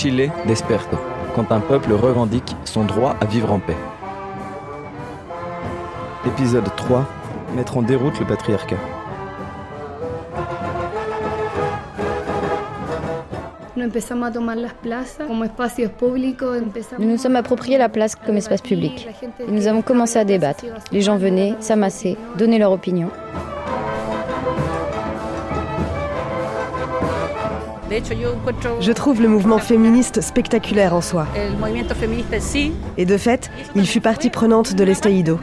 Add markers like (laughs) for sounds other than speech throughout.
Chile desperto, quand un peuple revendique son droit à vivre en paix. Épisode 3 Mettre en déroute le patriarcat. Nous nous sommes appropriés la place comme espace public. Et nous avons commencé à débattre. Les gens venaient, s'amassaient, donnaient leur opinion. Je trouve le mouvement féministe spectaculaire en soi. Et de fait, il fut partie prenante de l'estallido.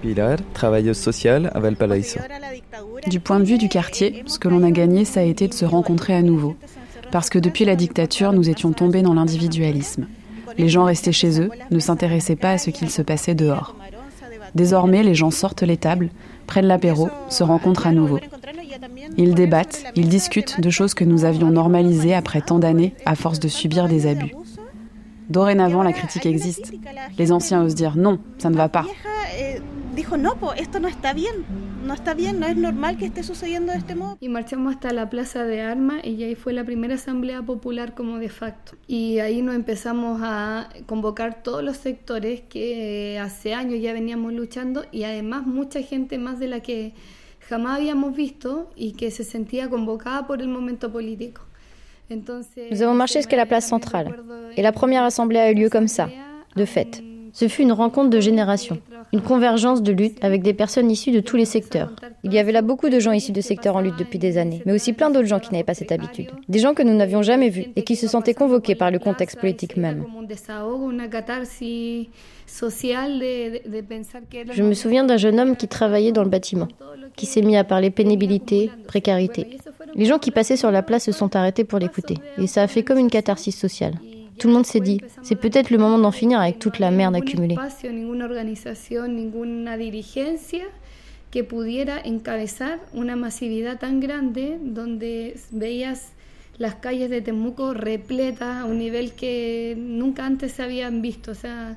Pilar, travailleuse sociale à Valparaíso. Du point de vue du quartier, ce que l'on a gagné, ça a été de se rencontrer à nouveau. Parce que depuis la dictature, nous étions tombés dans l'individualisme. Les gens restaient chez eux, ne s'intéressaient pas à ce qu'il se passait dehors. Désormais, les gens sortent les tables, prennent l'apéro, se rencontrent à nouveau. Ils débattent, ils discutent de choses que nous avions normalisées après tant d'années à force de subir des abus. Dorénavant, la critique existe. Les anciens osent dire non, ça ne va pas. Y marchamos hasta la Plaza de Armas y ahí fue la primera asamblea popular como de facto. Y ahí nos empezamos a convocar todos los sectores que hace años ya veníamos luchando y además mucha gente más de la que jamás habíamos visto y que se sentía convocada por el momento político. Nous avons marché jusqu'à la place centrale. Et la première assemblée a eu lieu comme ça, de fait. Ce fut une rencontre de générations, une convergence de lutte avec des personnes issues de tous les secteurs. Il y avait là beaucoup de gens issus de secteurs en lutte depuis des années, mais aussi plein d'autres gens qui n'avaient pas cette habitude. Des gens que nous n'avions jamais vus et qui se sentaient convoqués par le contexte politique même. Je me souviens d'un jeune homme qui travaillait dans le bâtiment, qui s'est mis à parler pénibilité, précarité. Les gens qui passaient sur la place se sont arrêtés pour l'écouter, et ça a fait comme une catharsis sociale. Tout le monde s'est dit, c'est peut-être le moment d'en finir avec toute la merde accumulée. que pudiera encabezar una masividad tan grande donde veías las calles de Temuco repletas a un nivel que nunca antes se habían visto. O sea,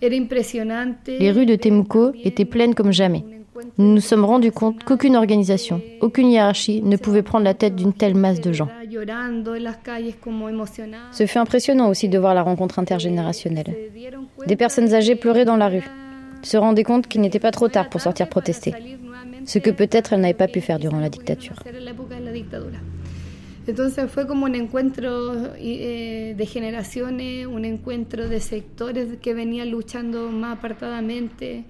era impresionante. Les rues de Temuco étaient pleines comme jamais. Nous nous sommes rendus compte qu'aucune organisation, aucune hiérarchie ne pouvait prendre la tête d'une telle masse de gens. Ce fut impressionnant aussi de voir la rencontre intergénérationnelle. Des personnes âgées pleuraient dans la rue, se rendaient compte qu'il n'était pas trop tard pour sortir protester, ce que peut-être elles n'avaient pas pu faire durant la dictature. Un eh, de.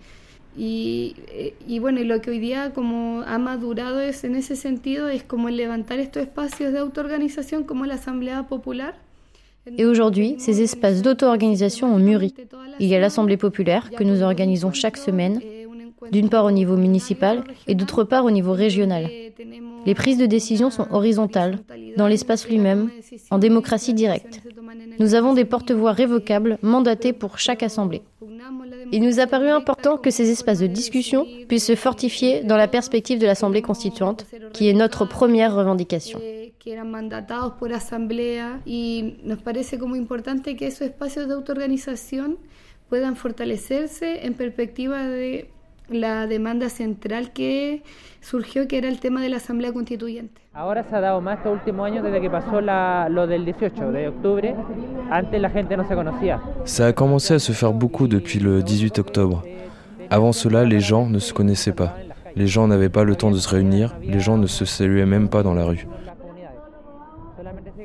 Y, eh, y, bueno, y lo que hoy día como ha madurado es en ese sentido es como el levantar estos espacios de autoorganización como la Asamblea Popular. Et aujourd'hui, ces espaces d'auto-organisation ont mûri. Il y a l'Assemblée populaire que nous organisons chaque semaine, d'une part au niveau municipal et d'autre part au niveau régional. Les prises de décision sont horizontales, dans l'espace lui-même, en démocratie directe. Nous avons des porte-voix révocables mandatés pour chaque assemblée. Il nous a paru important que ces espaces de discussion puissent se fortifier dans la perspective de l'Assemblée constituante, qui est notre première revendication. puedan fortalecerse en perspectiva de la demanda central que surgió, que era el tema de la Asamblea Constituyente. Ahora se ha dado más estos últimos años desde que pasó la, lo del 18 de octubre. Antes la gente no se conocía. Ça a commencé à se faire beaucoup depuis le 18 octobre. Avant cela, les gens ne se connaissaient pas. Les gens n'avaient pas le temps de se réunir, les gens ne se saluaient même pas dans la rue.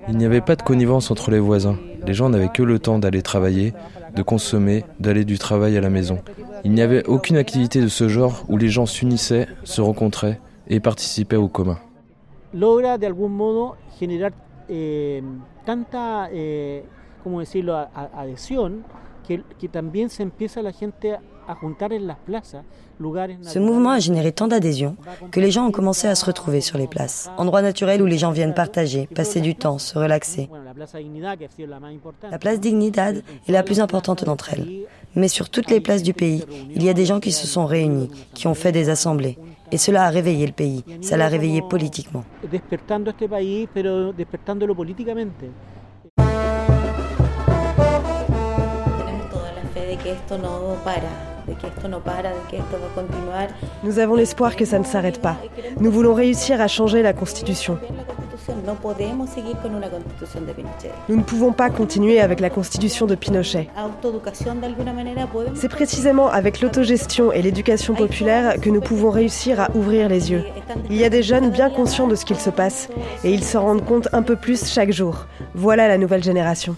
Il n'y avait pas de connivence entre les voisins. Les gens n'avaient que le temps d'aller travailler, de consommer, d'aller du travail à la maison. Il n'y avait aucune activité de ce genre où les gens s'unissaient, se rencontraient et participaient au commun. Logra de algún modo generar eh, tanta, eh, como decirlo, adhesión que, que también se empieza la gente ce mouvement a généré tant d'adhésion que les gens ont commencé à se retrouver sur les places, endroits naturels où les gens viennent partager, passer du temps, se relaxer. La place Dignidad est la plus importante d'entre elles. Mais sur toutes les places du pays, il y a des gens qui se sont réunis, qui ont fait des assemblées. Et cela a réveillé le pays, ça l'a réveillé politiquement. Nous avons l'espoir que ça ne s'arrête pas. Nous voulons réussir à changer la Constitution. Nous ne pouvons pas continuer avec la constitution de Pinochet. C'est précisément avec l'autogestion et l'éducation populaire que nous pouvons réussir à ouvrir les yeux. Il y a des jeunes bien conscients de ce qu'il se passe et ils s'en rendent compte un peu plus chaque jour. Voilà la nouvelle génération.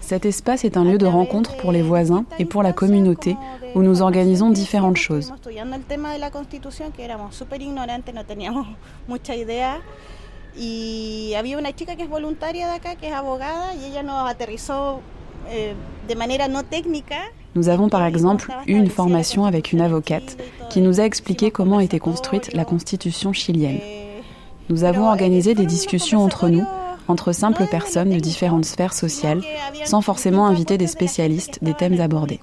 Cet espace est un lieu de rencontre pour les voisins et pour la communauté où nous organisons différentes choses. Nous avons par exemple eu une formation avec une avocate qui nous a expliqué comment était construite la constitution chilienne. Nous avons organisé des discussions entre nous, entre simples personnes de différentes sphères sociales, sans forcément inviter des spécialistes des thèmes abordés.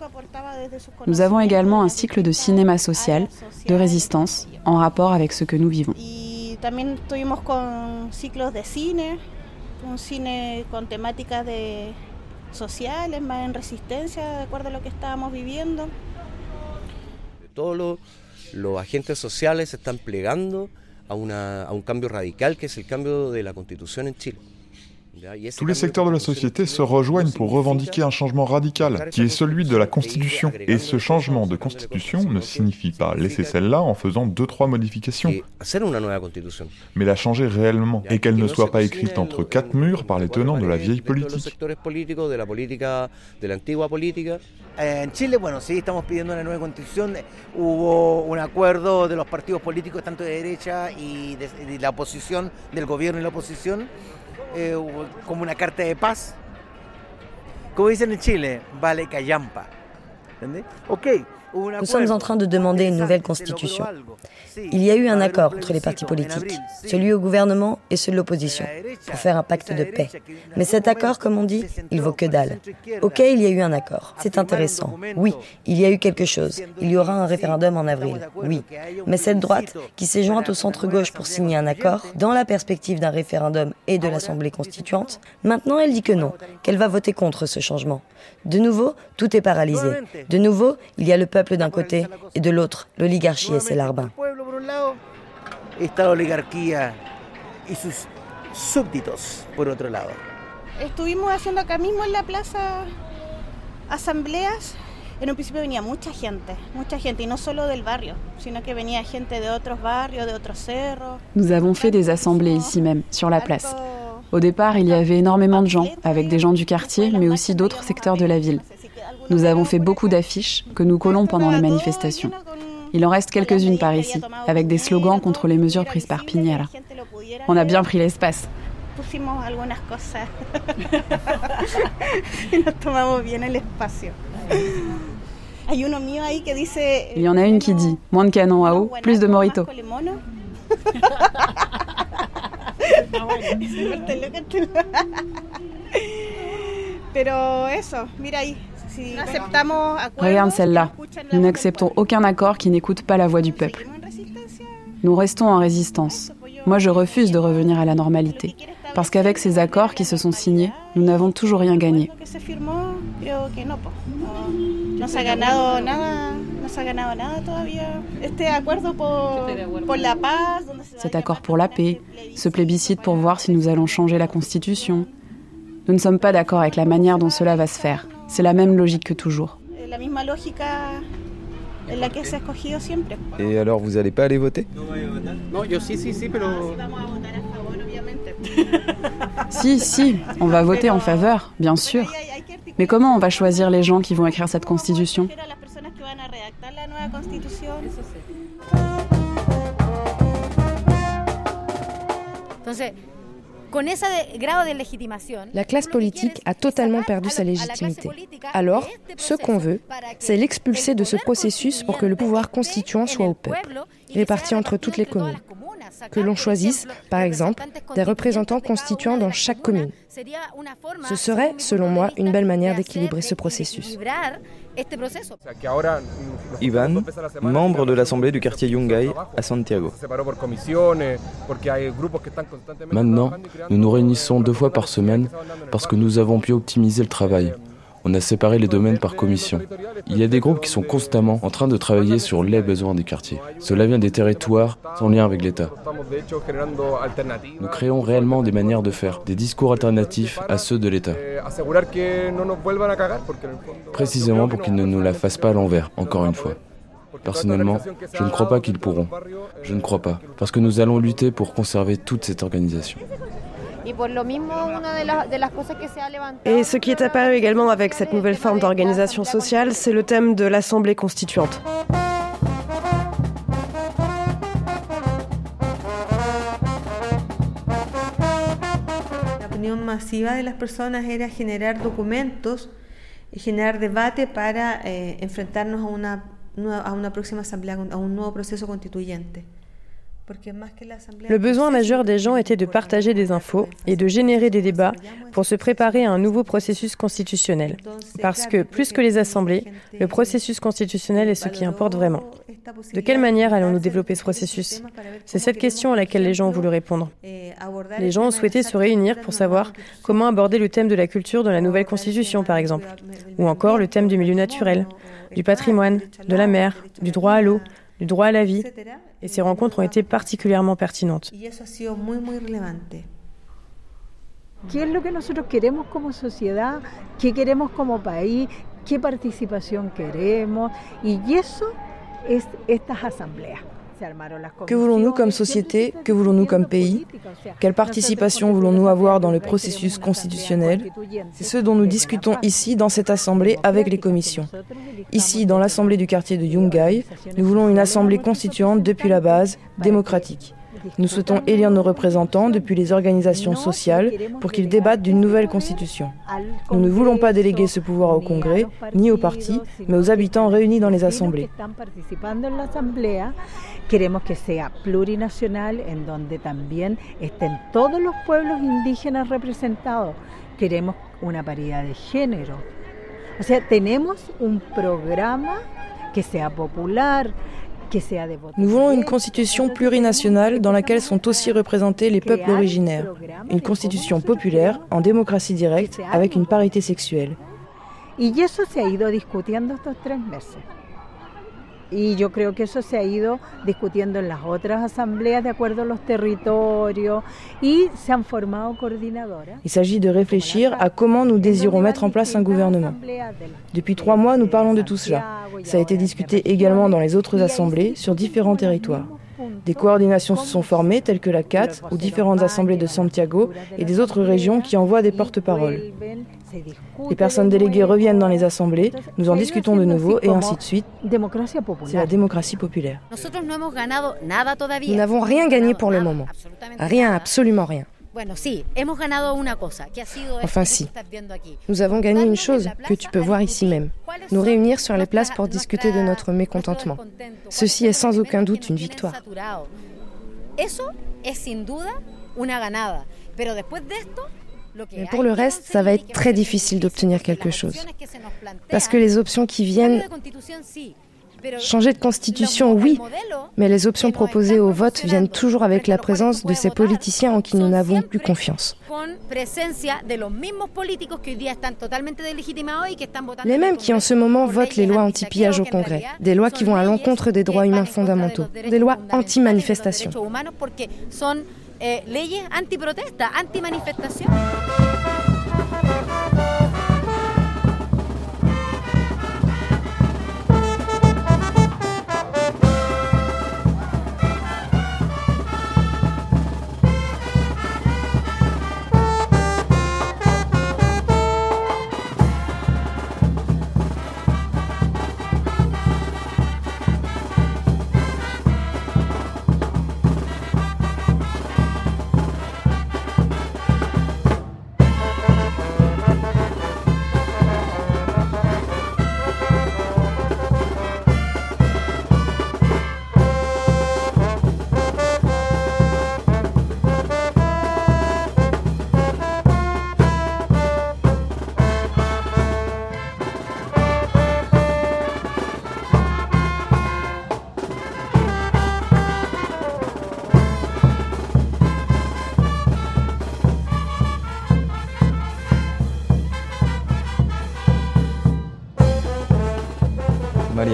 Nous avons également un cycle de cinéma social, de résistance, en rapport avec ce que nous vivons. Todos los agentes sociales están plegando a, una, a un cambio radical que es el cambio de la constitución en Chile. Tous les secteurs de la société se rejoignent pour revendiquer un changement radical, qui est celui de la Constitution. Et ce changement de Constitution ne signifie pas laisser celle-là en faisant deux, trois modifications, mais la changer réellement, et qu'elle ne soit pas écrite entre quatre murs par les tenants de la vieille politique. En Chile, bueno, sí, estamos pidiendo una nueva constitución. Hubo un acuerdo de los partidos políticos, tanto de derecha y de, de la oposición, del gobierno y la oposición, eh, como una carta de paz. Como dicen en Chile, vale callampa. Nous sommes en train de demander une nouvelle constitution. Il y a eu un accord entre les partis politiques, celui au gouvernement et ceux de l'opposition, pour faire un pacte de paix. Mais cet accord, comme on dit, il vaut que dalle. Ok, il y a eu un accord. C'est intéressant. Oui, il y a eu quelque chose. Il y aura un référendum en avril. Oui. Mais cette droite, qui s'est jointe au centre-gauche pour signer un accord, dans la perspective d'un référendum et de l'Assemblée constituante, maintenant elle dit que non, qu'elle va voter contre ce changement. De nouveau, tout est paralysé. De nouveau, il y a le peuple d'un côté et de l'autre, l'oligarchie et ses larbins. Está la oligarquía y sus súbditos por otro lado. Estuvimos haciendo acá mismo en la plaza asambleas. En un principio venía mucha gente, mucha gente, y no solo del barrio, sino que venía gente de otros barrios, de otros cerros. Nous avons fait des assemblées ici même, sur la place. Au départ, il y avait énormément de gens, avec des gens du quartier, mais aussi d'autres secteurs de la ville. Nous avons fait beaucoup d'affiches que nous collons pendant les manifestations. Il en reste quelques-unes par ici, avec des slogans contre les mesures prises par Piñera. On a bien pris l'espace. (laughs) Il y en a une qui dit moins de canons à eau, plus de morito. (laughs) (laughs) Regarde celle-là. Nous n'acceptons aucun accord qui n'écoute pas la voix du peuple. Nous restons en résistance. Moi, je refuse de revenir à la normalité. Parce qu'avec ces accords qui se sont signés, nous n'avons toujours rien gagné. Cet accord pour la paix, ce plébiscite pour voir si nous allons changer la Constitution. Nous ne sommes pas d'accord avec la manière dont cela va se faire. C'est la même logique que toujours. Et alors, vous n'allez pas aller voter? Non, sí, sí, sí, pero... (laughs) Si, si, on va voter en faveur, bien sûr. Mais comment on va choisir les gens qui vont écrire cette constitution? La classe politique a totalement perdu sa légitimité. Alors, ce qu'on veut, c'est l'expulser de ce processus pour que le pouvoir constituant soit au peuple, réparti entre toutes les communes. Que l'on choisisse, par exemple, des représentants constituants dans chaque commune. Ce serait, selon moi, une belle manière d'équilibrer ce processus. Ivan, membre de l'Assemblée du quartier Yungay à Santiago. Maintenant, nous nous réunissons deux fois par semaine parce que nous avons pu optimiser le travail. On a séparé les domaines par commission. Il y a des groupes qui sont constamment en train de travailler sur les besoins des quartiers. Cela vient des territoires sans lien avec l'État. Nous créons réellement des manières de faire, des discours alternatifs à ceux de l'État. Précisément pour qu'ils ne nous la fassent pas à l'envers, encore une fois. Personnellement, je ne crois pas qu'ils pourront. Je ne crois pas. Parce que nous allons lutter pour conserver toute cette organisation. Et ce qui est apparu également avec cette nouvelle forme d'organisation sociale, c'est le thème de l'Assemblée constituante. La masiva de las personas era generar documentos y generar debate para eh, enfrentarnos a una, a una próxima asamblea, a un nuevo proceso constituyente. Le besoin majeur des gens était de partager des infos et de générer des débats pour se préparer à un nouveau processus constitutionnel. Parce que, plus que les assemblées, le processus constitutionnel est ce qui importe vraiment. De quelle manière allons-nous développer ce processus C'est cette question à laquelle les gens ont voulu répondre. Les gens ont souhaité se réunir pour savoir comment aborder le thème de la culture dans la nouvelle constitution, par exemple, ou encore le thème du milieu naturel, du patrimoine, de la mer, du droit à l'eau, du droit à la vie, et ces rencontres ont été particulièrement pertinentes. ¿Qué es lo que nosotros queremos como sociedad? ¿Qué queremos como país? ¿Qué participación queremos? Y eso es estas asambleas. Que voulons-nous comme société? Que voulons-nous comme pays? Quelle participation voulons-nous avoir dans le processus constitutionnel? C'est ce dont nous discutons ici dans cette assemblée avec les commissions. Ici, dans l'assemblée du quartier de Yungay, nous voulons une assemblée constituante depuis la base, démocratique. Nous souhaitons élire nos représentants depuis les organisations sociales pour qu'ils débattent d'une nouvelle constitution. Nous ne voulons pas déléguer ce pouvoir au Congrès, ni aux partis, mais aux habitants réunis dans les assemblées. Queremos que sea plurinacional, en donde también estén todos los pueblos indígenas representados. Queremos una paridad de género. O sea, tenemos un programa que sea popular, Nous voulons une constitution plurinationale dans laquelle sont aussi représentés les peuples originaires. Une constitution populaire, en démocratie directe, avec une parité sexuelle. Y eso se ha ido discutiendo estos tres meses. Y yo creo que eso se ha ido discutiendo en las otras asambleas de acuerdo a los territorios y se han formado coordinadoras. Il s'agit de réfléchir à comment nous désirons mettre en place un gouvernement. Depuis trois mois, nous parlons de tout cela. Ça a été discuté également dans les autres assemblées sur différents territoires. Des coordinations se sont formées, telles que la CAT ou différentes assemblées de Santiago et des autres régions qui envoient des porte-paroles. Les personnes déléguées reviennent dans les assemblées, nous en discutons de nouveau et ainsi de suite. C'est la démocratie populaire. Nous n'avons rien gagné pour le moment. Rien, absolument rien. Enfin si, nous avons gagné une chose que tu peux voir ici même, nous réunir sur les places pour discuter de notre mécontentement. Ceci est sans aucun doute une victoire. Mais pour le reste, ça va être très difficile d'obtenir quelque chose. Parce que les options qui viennent... Changer de constitution, oui, mais les options proposées au vote viennent toujours avec la présence de ces politiciens en qui nous n'avons plus confiance. Les mêmes qui en ce moment votent les lois anti-pillage au Congrès, des lois qui vont à l'encontre des droits humains fondamentaux, des lois anti-manifestation. Eh, leyes antiprotesta, antimanifestación.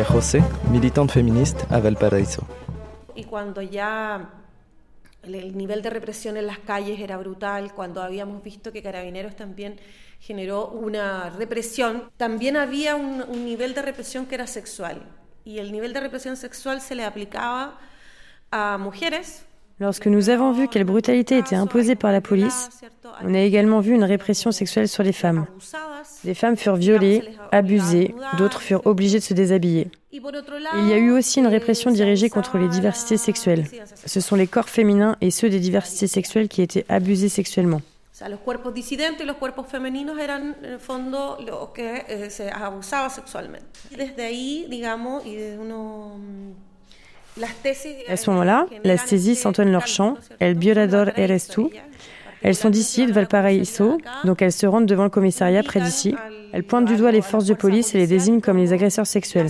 José, militante feministe à Valparaíso. Y cuando ya el nivel de represión en las calles era brutal, cuando habíamos visto que Carabineros también generó una represión, también había un, un nivel de represión que era sexual. Y el nivel de represión sexual se le aplicaba a mujeres Lorsque nous avons vu quelle brutalité était imposée par la police, on a également vu une répression sexuelle sur les femmes. Des femmes furent violées, abusées, d'autres furent obligées de se déshabiller. Il y a eu aussi une répression dirigée contre les diversités sexuelles. Ce sont les corps féminins et ceux des diversités sexuelles qui étaient abusés sexuellement. À ce moment-là, las tesis entonnent leur chant El violador eres tú. Elles sont d'ici, de Valparaíso, donc elles se rendent devant le commissariat près d'ici. Elles pointent du doigt les forces de police et les désignent comme les agresseurs sexuels.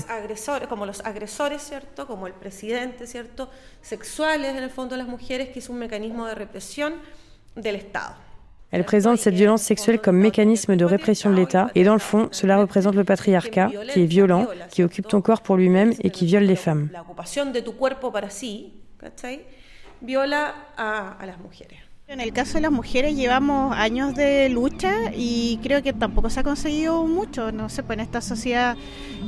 Elle présente cette violence sexuelle comme mécanisme de répression de l'État, et dans le fond, cela représente le patriarcat, qui est violent, qui occupe ton corps pour lui-même et qui viole les femmes. viola a, las mujeres. En el caso de las mujeres llevamos años de lucha y creo que tampoco se ha conseguido mucho. No sé, pues en esta sociedad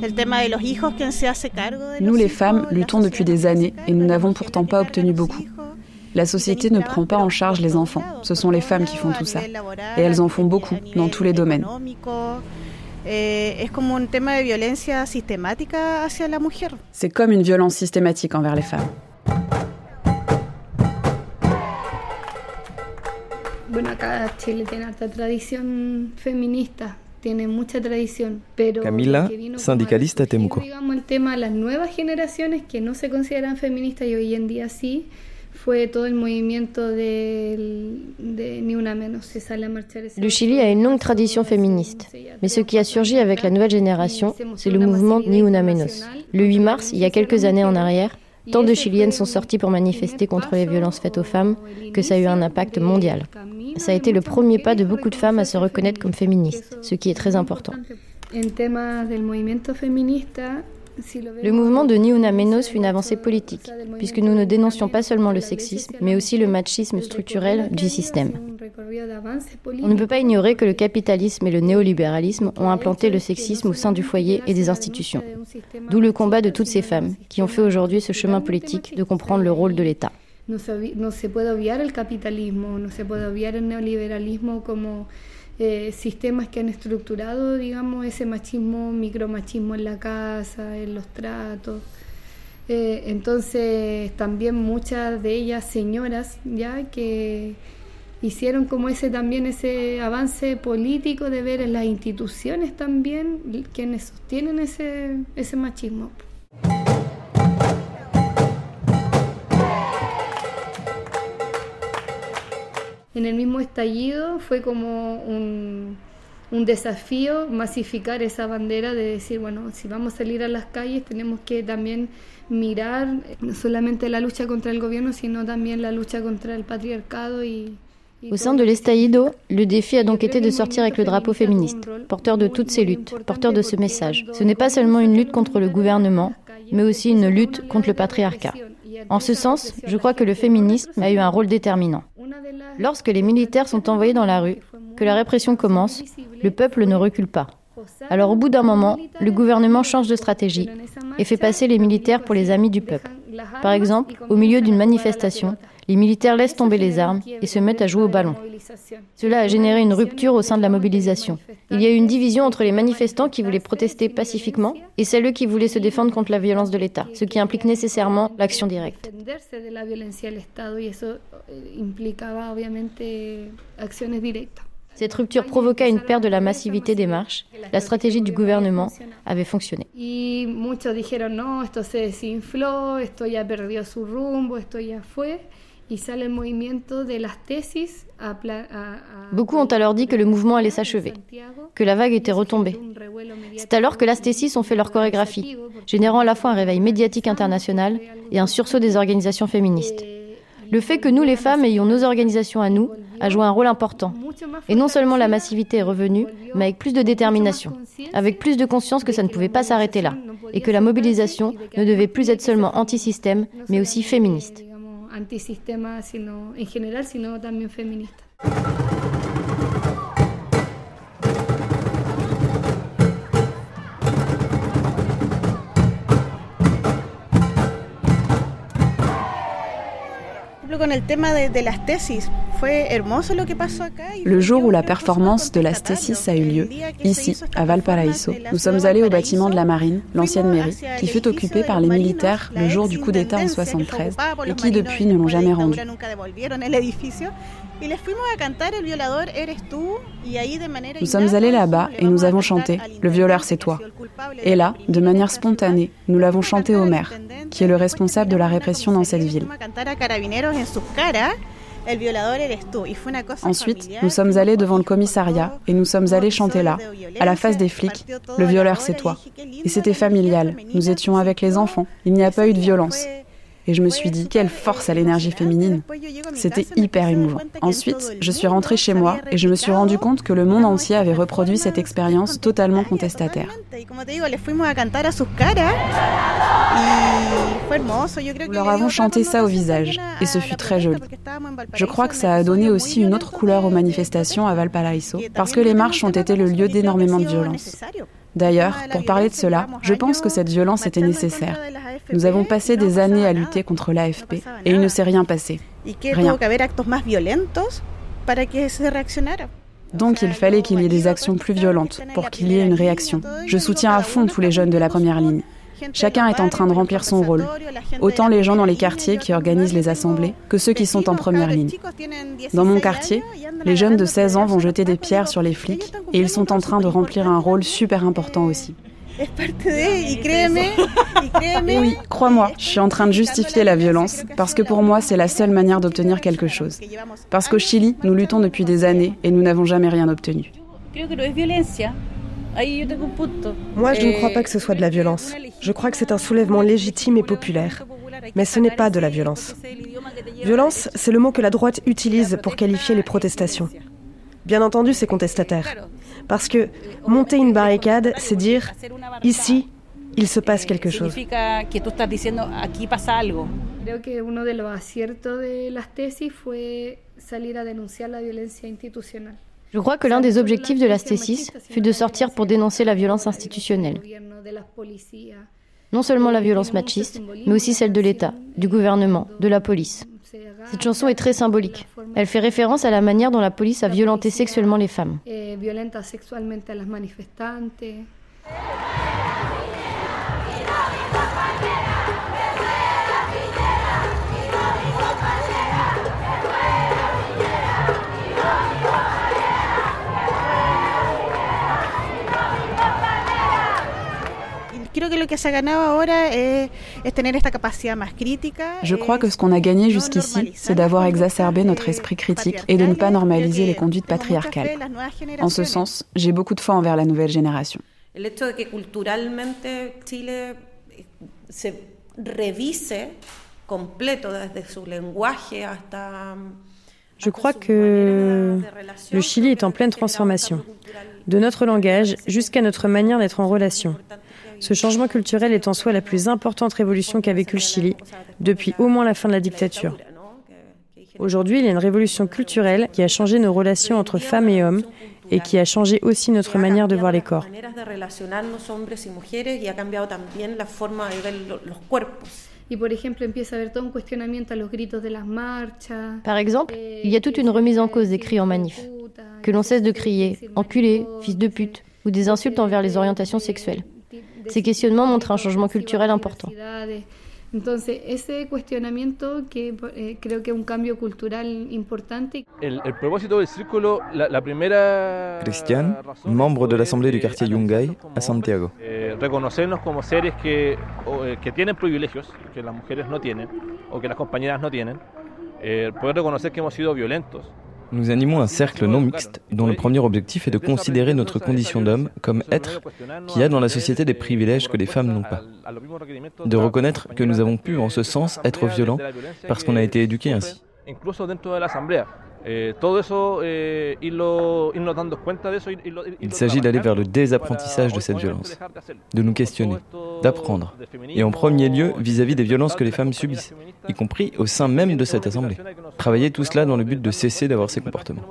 el tema de los hijos, quién se hace cargo de Nous les femmes luttons depuis des années et nous n'avons pourtant pas obtenu beaucoup. La société ne prend pas en charge les enfants. Ce sont les femmes qui font tout ça. Et elles en font beaucoup dans tous les domaines. C'est comme une violence systématique envers les femmes. Camila, syndicaliste à Temuco. Le Chili a une longue tradition féministe, mais ce qui a surgi avec la nouvelle génération, c'est le mouvement Ni Una Menos. Le 8 mars, il y a quelques années en arrière, tant de Chiliennes sont sorties pour manifester contre les violences faites aux femmes que ça a eu un impact mondial. Ça a été le premier pas de beaucoup de femmes à se reconnaître comme féministes, ce qui est très important. Le mouvement de Ni Una Menos fut une avancée politique, puisque nous ne dénoncions pas seulement le sexisme, mais aussi le machisme structurel du système. On ne peut pas ignorer que le capitalisme et le néolibéralisme ont implanté le sexisme au sein du foyer et des institutions. D'où le combat de toutes ces femmes qui ont fait aujourd'hui ce chemin politique de comprendre le rôle de l'État. Eh, sistemas que han estructurado, digamos, ese machismo, micromachismo en la casa, en los tratos. Eh, entonces, también muchas de ellas señoras, ya que hicieron como ese también ese avance político de ver en las instituciones también quienes sostienen ese, ese machismo. En el mismo estallido fue como un, un desafío masificar esa bandera de decir, bueno, si vamos a salir a las calles tenemos que también mirar no solamente la lucha contra el gobierno, sino también la lucha contra el patriarcado y, Au sein de l'Estaïdo, le défi a donc été de sortir avec le drapeau féministe, porteur de toutes ces luttes, porteur de ce message. Ce n'est pas seulement une lutte contre le gouvernement, mais aussi une lutte contre le patriarcat. En ce sens, je crois que le féminisme a eu un rôle déterminant. Lorsque les militaires sont envoyés dans la rue, que la répression commence, le peuple ne recule pas. Alors au bout d'un moment, le gouvernement change de stratégie et fait passer les militaires pour les amis du peuple. Par exemple, au milieu d'une manifestation, les militaires laissent tomber les armes et se mettent à jouer au ballon. Cela a généré une rupture au sein de la mobilisation. Il y a eu une division entre les manifestants qui voulaient protester pacifiquement et celles qui voulaient se défendre contre la violence de l'État, ce qui implique nécessairement l'action directe. Cette rupture provoqua une perte de la massivité des marches. La stratégie du gouvernement avait fonctionné. Beaucoup ont alors dit que le mouvement allait s'achever, que la vague était retombée. C'est alors que las tesis ont fait leur chorégraphie, générant à la fois un réveil médiatique international et un sursaut des organisations féministes. Le fait que nous, les femmes, ayons nos organisations à nous, a joué un rôle important. Et non seulement la massivité est revenue, mais avec plus de détermination, avec plus de conscience que ça ne pouvait pas s'arrêter là, et que la mobilisation ne devait plus être seulement anti-système, mais aussi féministe. antisistema, sino en general, sino también feminista. Le jour où la performance de la stésis a eu lieu, ici, à Valparaiso, nous sommes allés au bâtiment de la marine, l'ancienne mairie, qui fut occupée par les militaires le jour du coup d'État en 73 et qui depuis ne l'ont jamais rendu. Nous sommes allés là-bas et nous avons chanté Le violeur c'est toi. Et là, de manière spontanée, nous l'avons chanté au maire, qui est le responsable de la répression dans cette ville. Ensuite, nous sommes allés devant le commissariat et nous sommes allés chanter là, à la face des flics, Le violeur c'est toi. Et c'était familial, nous étions avec les enfants, il n'y a pas eu de violence. Et je me suis dit, quelle force à l'énergie féminine. C'était hyper émouvant. Ensuite, je suis rentrée chez moi et je me suis rendu compte que le monde entier avait reproduit cette expérience totalement contestataire. Nous leur avons chanté ça au visage et ce fut très joli. Je crois que ça a donné aussi une autre couleur aux manifestations à Valparaiso parce que les marches ont été le lieu d'énormément de violence. D'ailleurs, pour parler de cela, je pense que cette violence était nécessaire. Nous avons passé des années à lutter contre l'AFP et il ne s'est rien passé. Rien. Donc il fallait qu'il y ait des actions plus violentes pour qu'il y ait une réaction. Je soutiens à fond tous les jeunes de la première ligne. Chacun est en train de remplir son rôle, autant les gens dans les quartiers qui organisent les assemblées que ceux qui sont en première ligne. Dans mon quartier, les jeunes de 16 ans vont jeter des pierres sur les flics et ils sont en train de remplir un rôle super important aussi. Oui, crois-moi, je suis en train de justifier la violence parce que pour moi, c'est la seule manière d'obtenir quelque chose. Parce qu'au Chili, nous luttons depuis des années et nous n'avons jamais rien obtenu. Moi, je ne crois pas que ce soit de la violence. Je crois que c'est un soulèvement légitime et populaire. Mais ce n'est pas de la violence. Violence, c'est le mot que la droite utilise pour qualifier les protestations. Bien entendu, c'est contestataire. Parce que monter une barricade, c'est dire ici, il se passe quelque chose. Je crois que l'un des objectifs de la Stésis fut de sortir pour dénoncer la violence institutionnelle. Non seulement la violence machiste, mais aussi celle de l'État, du gouvernement, de la police. Cette chanson est très symbolique. Elle fait référence à la manière dont la police a violenté sexuellement les femmes. Je crois que ce qu'on a gagné jusqu'ici, c'est d'avoir exacerbé notre esprit critique et de ne pas normaliser les conduites patriarcales. En ce sens, j'ai beaucoup de foi envers la nouvelle génération. Je crois que le Chili est en pleine transformation, de notre langage jusqu'à notre manière d'être en relation. Ce changement culturel est en soi la plus importante révolution qu'a vécu le Chili depuis au moins la fin de la dictature. Aujourd'hui, il y a une révolution culturelle qui a changé nos relations entre femmes et hommes et qui a changé aussi notre manière de voir les corps. Par exemple, il y a toute une remise en cause des cris en manif. Que l'on cesse de crier enculé, fils de pute ou des insultes envers les orientations sexuelles. Ces questionnements montrent un changement culturel important. Entonces, ese cuestionamiento que eh, creo que es un cambio cultural importante. El, el propósito del círculo, la, la primera. Cristian, membre de l'Assemblée du quartier Yungay a Santiago. Eh, reconocernos como seres que, o, eh, que tienen privilegios que las mujeres no tienen o que las compañeras no tienen. Eh, poder reconocer que hemos sido violentos Nous animons un cercle non mixte dont le premier objectif est de considérer notre condition d'homme comme être qui a dans la société des privilèges que les femmes n'ont pas. De reconnaître que nous avons pu, en ce sens, être violents parce qu'on a été éduqués ainsi. Il s'agit d'aller vers le désapprentissage de cette violence, de nous questionner, d'apprendre, et en premier lieu vis-à-vis des violences que les femmes subissent, y compris au sein même de cette assemblée. Travailler tout cela dans le but de cesser d'avoir ces comportements.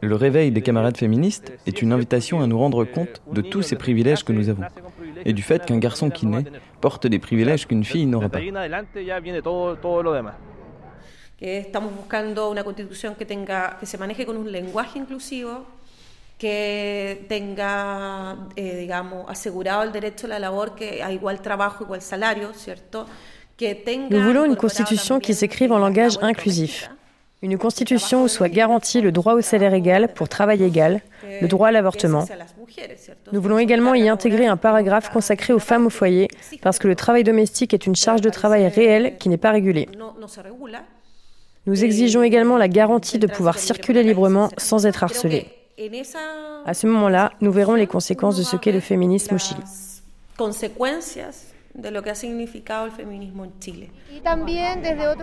Le réveil des camarades féministes est une invitation à nous rendre compte de tous ces privilèges que nous avons, et du fait qu'un garçon qui naît porte des privilèges qu'une fille n'aura pas. Que estamos buscando una constitución que tenga que se maneje con un lenguaje inclusivo que tenga, eh, digamos, asegurado el derecho a la labor, que a igual trabajo, igual salario, ¿cierto? Que tenga Nous voulons une constitution qui s'écrive en langage inclusif. Une constitution où soit garanti le droit au salaire égal pour travail égal, le droit à l'avortement. Nous voulons également y intégrer un paragraphe consacré aux femmes au foyer, parce que le travail domestique est une charge de travail réelle qui n'est pas régulée. Nous exigeons également la garantie de pouvoir circuler librement sans être harcelé. À ce moment-là, nous verrons les conséquences de ce qu'est le féminisme au Chili.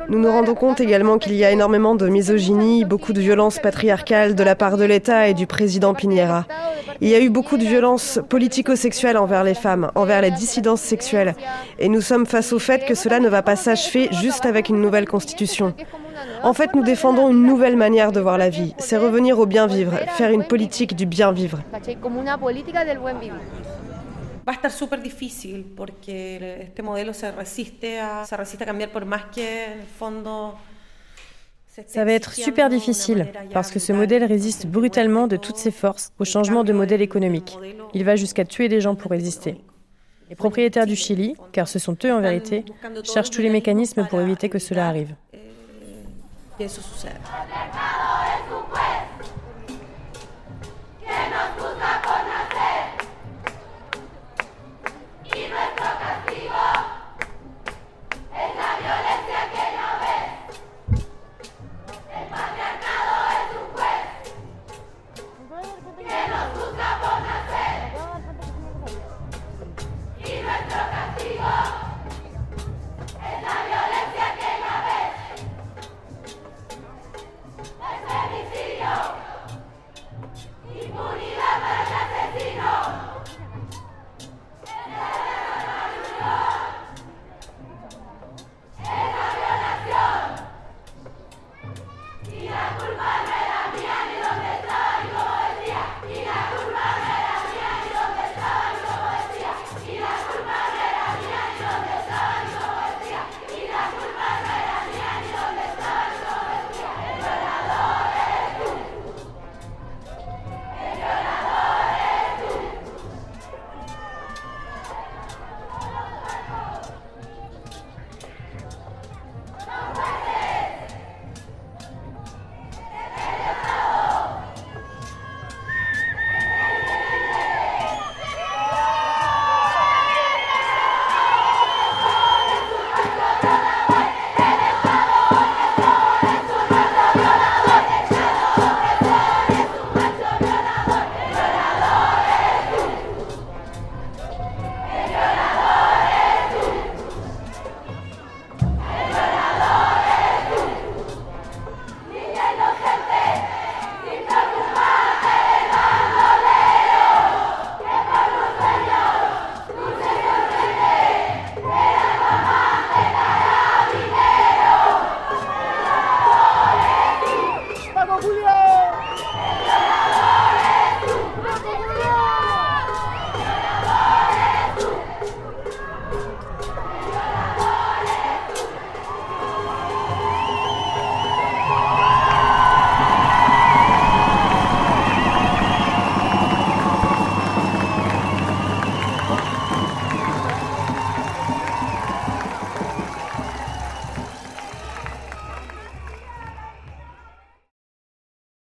Nous nous rendons compte également qu'il y a énormément de misogynie, beaucoup de violences patriarcales de la part de l'État et du président Piñera. Il y a eu beaucoup de violences politico-sexuelles envers les femmes, envers les dissidences sexuelles. Et nous sommes face au fait que cela ne va pas s'achever juste avec une nouvelle constitution. En fait, nous défendons une nouvelle manière de voir la vie. C'est revenir au bien vivre, faire une politique du bien vivre. va a estar súper difícil porque este modelo se resiste a, se resiste a cambiar por más que en el fondo Ça va être super difficile parce que ce modèle résiste brutalement de toutes ses forces au changement de modèle économique. Il va jusqu'à tuer des gens pour résister. Les propriétaires du Chili, car ce sont eux en vérité, cherchent tous les mécanismes pour éviter que cela arrive. Que eso suceda.